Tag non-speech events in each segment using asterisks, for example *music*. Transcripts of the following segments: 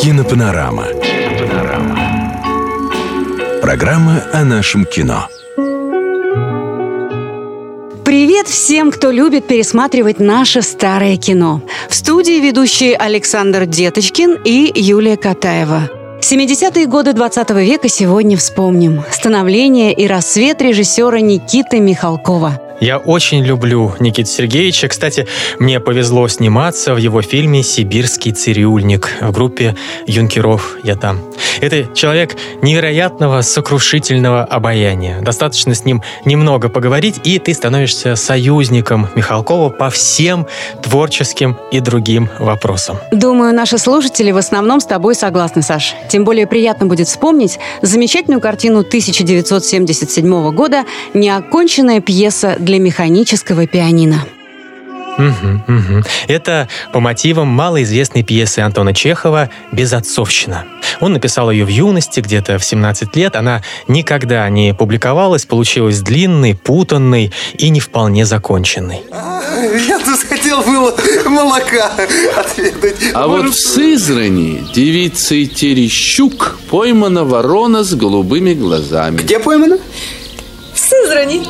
Кинопанорама. Кинопанорама. Программа о нашем кино. Привет всем, кто любит пересматривать наше старое кино. В студии ведущие Александр Деточкин и Юлия Катаева. 70-е годы 20 века сегодня вспомним. Становление и рассвет режиссера Никиты Михалкова. Я очень люблю Никита Сергеевича. Кстати, мне повезло сниматься в его фильме «Сибирский цирюльник» в группе «Юнкеров. Я там». Это человек невероятного сокрушительного обаяния. Достаточно с ним немного поговорить, и ты становишься союзником Михалкова по всем творческим и другим вопросам. Думаю, наши слушатели в основном с тобой согласны, Саш. Тем более приятно будет вспомнить замечательную картину 1977 года «Неоконченная пьеса для механического пианино». Угу, угу. Это по мотивам малоизвестной пьесы Антона Чехова «Безотцовщина». Он написал ее в юности, где-то в 17 лет. Она никогда не публиковалась, получилась длинной, путанной и не вполне законченной. Я тут хотел было молока отведать. А вот в Сызрани девицей Терещук поймана ворона с голубыми глазами. Где поймана? В Сызрани.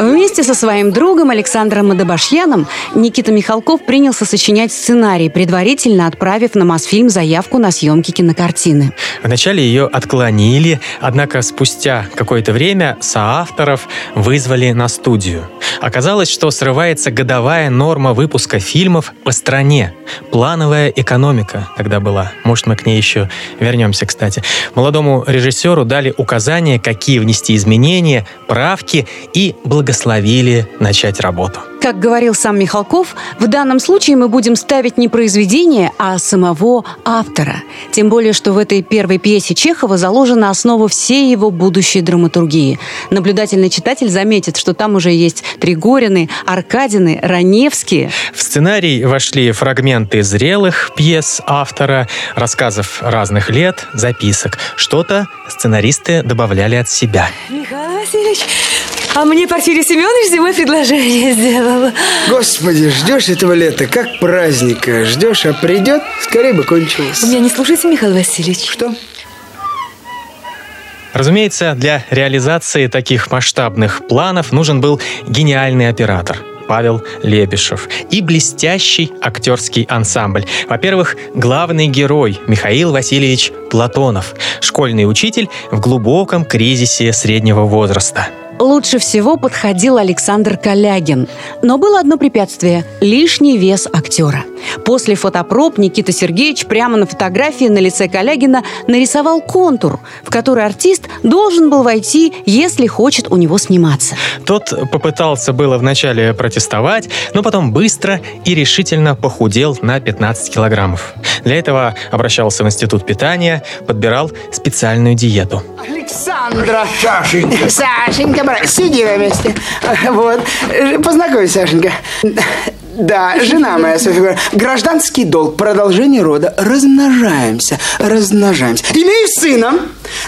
Вместе со своим другом Александром Мадабашьяном Никита Михалков принялся сочинять сценарий, предварительно отправив на Мосфильм заявку на съемки кинокартины. Вначале ее отклонили, однако спустя какое-то время соавторов вызвали на студию. Оказалось, что срывается годовая норма выпуска фильмов по стране. Плановая экономика тогда была. Может, мы к ней еще вернемся, кстати. Молодому режиссеру дали указания, какие внести изменения, правки и благословили начать работу. Как говорил сам Михалков, в данном случае мы будем ставить не произведение, а самого автора. Тем более, что в этой первой пьесе Чехова заложена основа всей его будущей драматургии. Наблюдательный читатель заметит, что там уже есть Тригорины, Аркадины, Раневские. В сценарий вошли фрагменты зрелых пьес автора, рассказов разных лет, записок. Что-то сценаристы добавляли от себя. Михаил Васильевич, а мне Порфирий Семенович зимой предложение сделал. Господи, ждешь этого лета, как праздника. Ждешь, а придет, скорее бы кончилось. Вы меня не слушаете, Михаил Васильевич? Что? Разумеется, для реализации таких масштабных планов нужен был гениальный оператор – Павел Лебешев и блестящий актерский ансамбль. Во-первых, главный герой Михаил Васильевич Платонов, школьный учитель в глубоком кризисе среднего возраста – лучше всего подходил Александр Калягин. Но было одно препятствие – лишний вес актера. После фотопроб Никита Сергеевич прямо на фотографии на лице Калягина нарисовал контур, в который артист должен был войти, если хочет у него сниматься. Тот попытался было вначале протестовать, но потом быстро и решительно похудел на 15 килограммов. Для этого обращался в институт питания, подбирал специальную диету. Александра! Сашенька! Сашенька, брат, сиди на месте. Вот. Познакомься, Сашенька. Да, жена моя, Софья Гражданский долг, продолжение рода. Размножаемся, размножаемся. Имею сына,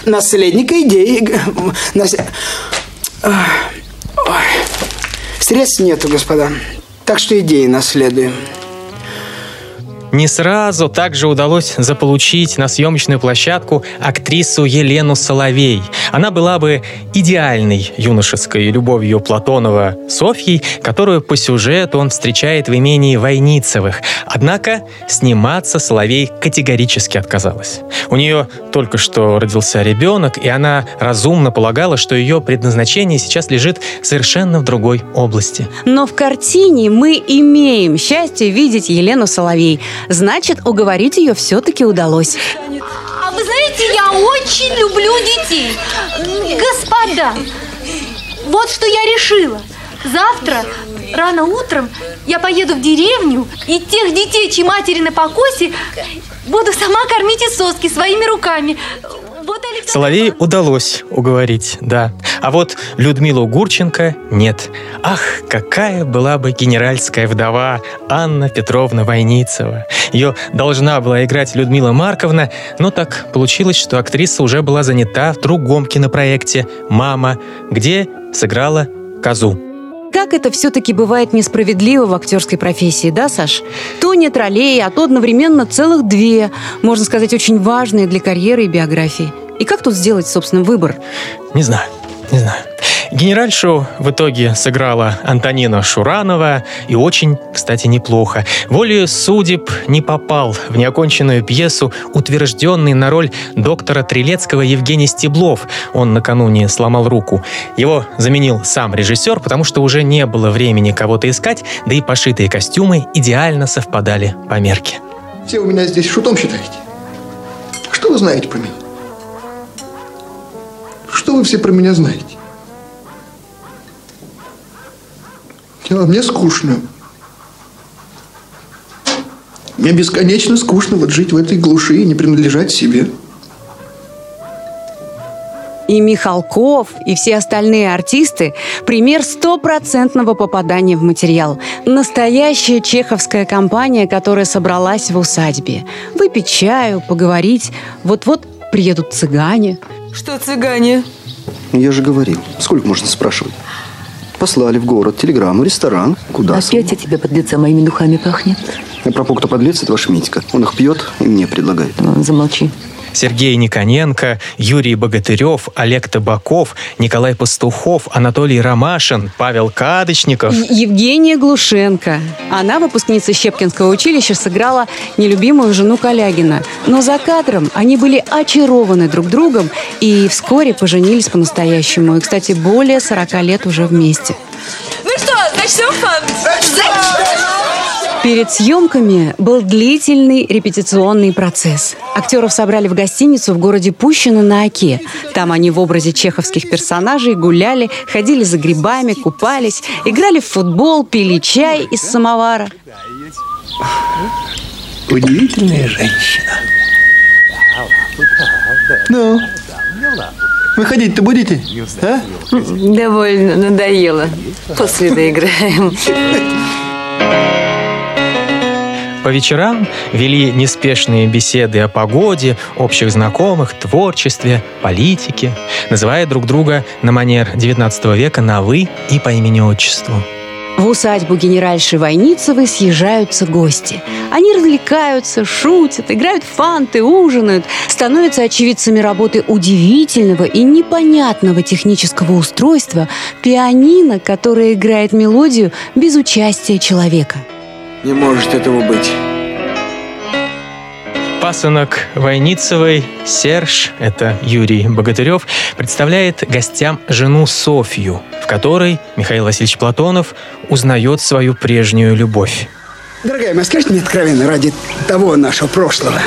наследника идеи. Нас... Средств нету, господа. Так что идеи наследуем. Не сразу также удалось заполучить на съемочную площадку актрису Елену Соловей. Она была бы идеальной юношеской любовью Платонова Софьей, которую по сюжету он встречает в имении Войницевых. Однако сниматься Соловей категорически отказалась. У нее только что родился ребенок, и она разумно полагала, что ее предназначение сейчас лежит совершенно в другой области. Но в картине мы имеем счастье видеть Елену Соловей – Значит, уговорить ее все-таки удалось. А вы знаете, я очень люблю детей. Господа, вот что я решила. Завтра рано утром я поеду в деревню, и тех детей, чьи матери на покосе, буду сама кормить из соски своими руками. Вот Соловей удалось уговорить, да. А вот Людмилу Гурченко нет. Ах, какая была бы генеральская вдова Анна Петровна Войницева. Ее должна была играть Людмила Марковна, но так получилось, что актриса уже была занята в другом кинопроекте «Мама», где сыграла козу. Как это все-таки бывает несправедливо в актерской профессии, да, Саш? То нет ролей, а то одновременно целых две, можно сказать, очень важные для карьеры и биографии. И как тут сделать, собственно, выбор? Не знаю, не знаю. Генеральшу в итоге сыграла Антонина Шуранова, и очень, кстати, неплохо. Волею судеб не попал в неоконченную пьесу, утвержденный на роль доктора Трилецкого Евгений Стеблов. Он накануне сломал руку. Его заменил сам режиссер, потому что уже не было времени кого-то искать, да и пошитые костюмы идеально совпадали по мерке. Все вы меня здесь шутом считаете? Что вы знаете про меня? Что вы все про меня знаете? А мне скучно. Мне бесконечно скучно вот жить в этой глуши и не принадлежать себе. И Михалков, и все остальные артисты – пример стопроцентного попадания в материал. Настоящая чеховская компания, которая собралась в усадьбе. Выпить чаю, поговорить. Вот-вот приедут цыгане. Что цыгане? Я же говорил. Сколько можно спрашивать? Послали в город телеграмму, ресторан. Куда? Опять от тебя подлеца моими духами пахнет. Я про кто подлец, это ваш Митька. Он их пьет и мне предлагает. Ну, замолчи. Сергей Никоненко, Юрий Богатырев, Олег Табаков, Николай Пастухов, Анатолий Ромашин, Павел Кадочников. Евгения Глушенко. Она, выпускница Щепкинского училища, сыграла нелюбимую жену Калягина. Но за кадром они были очарованы друг другом и вскоре поженились по-настоящему. И, кстати, более 40 лет уже вместе. Ну что, начнем фан? Перед съемками был длительный репетиционный процесс. Актеров собрали в гостиницу в городе Пущино на Оке. Там они в образе чеховских персонажей гуляли, ходили за грибами, купались, играли в футбол, пили чай из самовара. Удивительная женщина. Ну, выходить-то будете? А? Довольно надоело. После доиграем. *laughs* По вечерам вели неспешные беседы о погоде, общих знакомых, творчестве, политике, называя друг друга на манер XIX века на «вы» и по имени-отчеству. В усадьбу генеральши Войницевой съезжаются гости. Они развлекаются, шутят, играют в фанты, ужинают, становятся очевидцами работы удивительного и непонятного технического устройства пианино, которое играет мелодию без участия человека. Не может этого быть. Пасынок Войницевой Серж, это Юрий Богатырев, представляет гостям жену Софью, в которой Михаил Васильевич Платонов узнает свою прежнюю любовь. Дорогая моя, скажите мне откровенно, ради того нашего прошлого.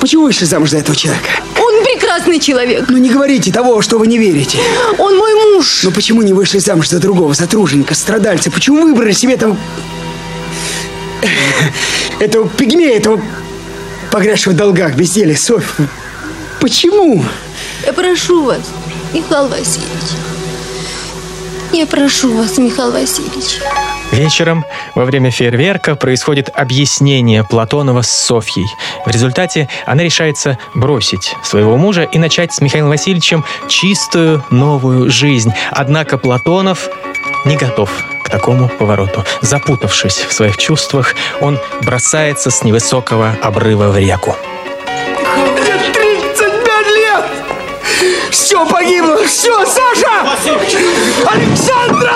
Почему вышли замуж за этого человека? Он прекрасный человек. Ну не говорите того, что вы не верите. Он мой муж. Ну почему не вышли замуж за другого, за труженика, страдальца? Почему выбрали себе этого... *laughs* Этого пигмея, этого погрязшего в долгах, безделия, Софь? Почему? Я прошу вас, Михаил Васильевич. Я прошу вас, Михаил Васильевич. Вечером во время фейерверка происходит объяснение Платонова с Софьей. В результате она решается бросить своего мужа и начать с Михаилом Васильевичем чистую новую жизнь. Однако Платонов не готов такому повороту. Запутавшись в своих чувствах, он бросается с невысокого обрыва в реку. Мне 35 лет! Все погибло! Все, Саша! Александра!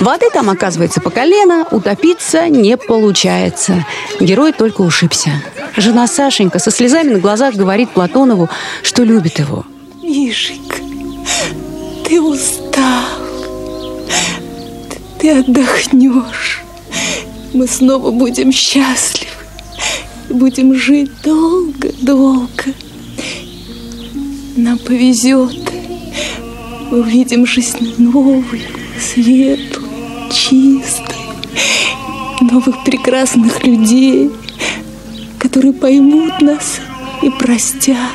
Воды там оказывается по колено, утопиться не получается. Герой только ушибся. Жена Сашенька со слезами на глазах говорит Платонову, что любит его. Мишенька, ты устал. Ты, отдохнешь. Мы снова будем счастливы. Будем жить долго-долго. Нам повезет. Мы увидим жизнь новую, светлую, чистую. Новых прекрасных людей, которые поймут нас и простят.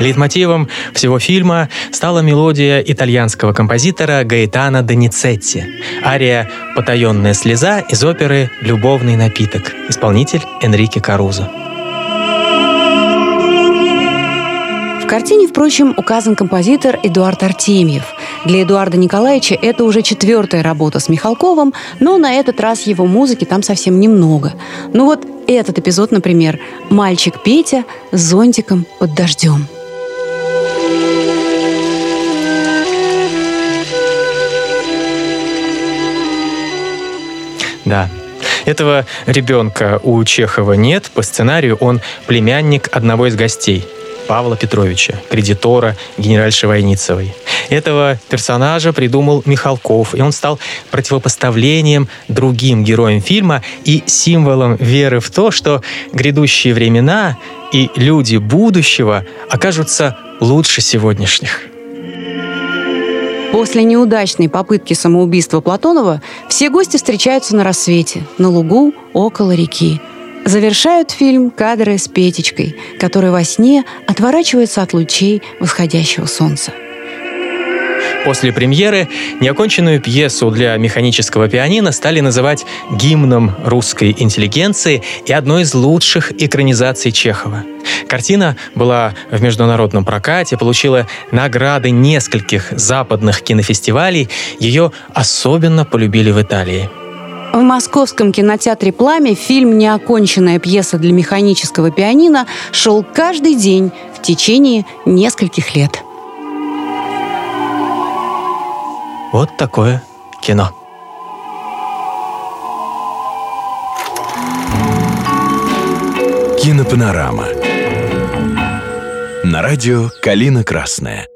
Лейтмотивом всего фильма стала мелодия итальянского композитора Гаэтана Доницетти. Ария «Потаенная слеза» из оперы «Любовный напиток». Исполнитель Энрике Карузо. В картине, впрочем, указан композитор Эдуард Артемьев. Для Эдуарда Николаевича это уже четвертая работа с Михалковым, но на этот раз его музыки там совсем немного. Ну вот этот эпизод, например, «Мальчик Петя с зонтиком под дождем». Да, этого ребенка у Чехова нет. По сценарию он племянник одного из гостей – Павла Петровича, кредитора генеральши Войницевой. Этого персонажа придумал Михалков, и он стал противопоставлением другим героям фильма и символом веры в то, что грядущие времена и люди будущего окажутся лучше сегодняшних. После неудачной попытки самоубийства Платонова все гости встречаются на рассвете, на лугу около реки. Завершают фильм кадры с Петечкой, который во сне отворачивается от лучей восходящего солнца. После премьеры неоконченную пьесу для механического пианино стали называть гимном русской интеллигенции и одной из лучших экранизаций Чехова. Картина была в международном прокате, получила награды нескольких западных кинофестивалей. Ее особенно полюбили в Италии. В московском кинотеатре «Пламя» фильм «Неоконченная пьеса для механического пианино» шел каждый день в течение нескольких лет. Вот такое кино. Кинопанорама. На радио «Калина Красная».